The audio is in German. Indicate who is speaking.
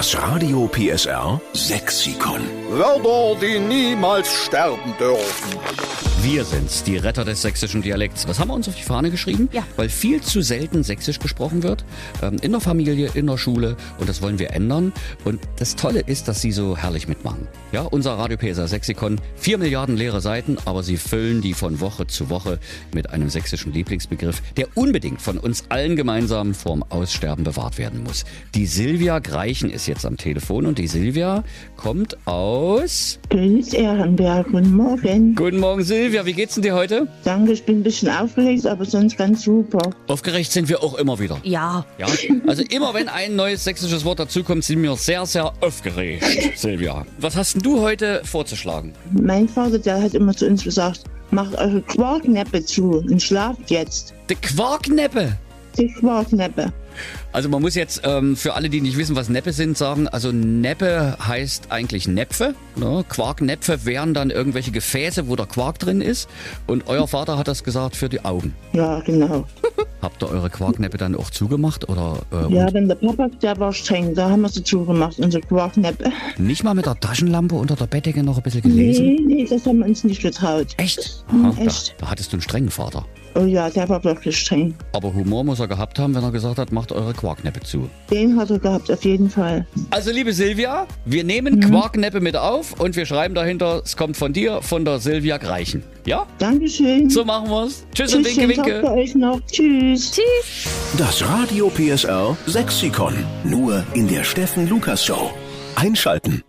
Speaker 1: Das Radio PSR Sexikon.
Speaker 2: Wörter, die niemals sterben dürfen.
Speaker 3: Wir sind's, die Retter des sächsischen Dialekts. Was haben wir uns auf die Fahne geschrieben?
Speaker 4: Ja.
Speaker 3: Weil viel zu selten sächsisch gesprochen wird. Ähm, in der Familie, in der Schule. Und das wollen wir ändern. Und das Tolle ist, dass Sie so herrlich mitmachen. Ja, unser Radio PSR Sexikon. Vier Milliarden leere Seiten, aber Sie füllen die von Woche zu Woche mit einem sächsischen Lieblingsbegriff, der unbedingt von uns allen gemeinsam vorm Aussterben bewahrt werden muss. Die Silvia Greichen ist jetzt am Telefon und die Silvia kommt aus...
Speaker 5: Königs Ehrenberg, guten Morgen.
Speaker 3: Guten Morgen Silvia, wie geht's denn dir heute?
Speaker 5: Danke, ich bin ein bisschen aufgeregt, aber sonst ganz super.
Speaker 3: Aufgeregt sind wir auch immer wieder.
Speaker 4: Ja.
Speaker 3: Ja, also immer wenn ein neues sächsisches Wort dazukommt, sind wir sehr, sehr aufgeregt, Silvia. Was hast denn du heute vorzuschlagen?
Speaker 5: Mein Vater, der hat immer zu uns gesagt, macht eure Quarkneppe zu und schlaft jetzt.
Speaker 3: Die Quarkneppe.
Speaker 5: Die Quarkneppe.
Speaker 3: Also man muss jetzt ähm, für alle, die nicht wissen, was Neppe sind, sagen, also Neppe heißt eigentlich Näpfe. Ne? Quarknäpfe wären dann irgendwelche Gefäße, wo der Quark drin ist. Und euer Vater hat das gesagt für die Augen.
Speaker 5: Ja, genau.
Speaker 3: Habt ihr eure Quarknäpfe dann auch zugemacht? Oder äh,
Speaker 5: Ja, wenn der Papa, der war streng, da haben wir sie zugemacht, unsere Quarkneppe.
Speaker 3: nicht mal mit der Taschenlampe unter der Bettdecke noch ein bisschen gelesen?
Speaker 5: Nee, nee, das haben wir uns nicht getraut.
Speaker 3: Echt?
Speaker 5: Hm,
Speaker 3: Aha,
Speaker 5: echt.
Speaker 3: Da, da hattest du einen strengen Vater.
Speaker 5: Oh ja, der war wirklich streng.
Speaker 3: Aber Humor muss er gehabt haben, wenn er gesagt hat, macht eure Quarknäppe zu.
Speaker 5: Den hat er gehabt, auf jeden Fall.
Speaker 3: Also liebe Silvia, wir nehmen Quarknäppe mit auf und wir schreiben dahinter, es kommt von dir, von der Silvia Greichen. Ja?
Speaker 5: Dankeschön.
Speaker 3: So machen wir's. Tschüss und
Speaker 5: Tschüss,
Speaker 3: winke,
Speaker 5: Tag
Speaker 3: winke.
Speaker 5: für euch noch. Tschüss.
Speaker 1: Das Radio PSR Sexikon. Nur in der Steffen Lukas Show. Einschalten.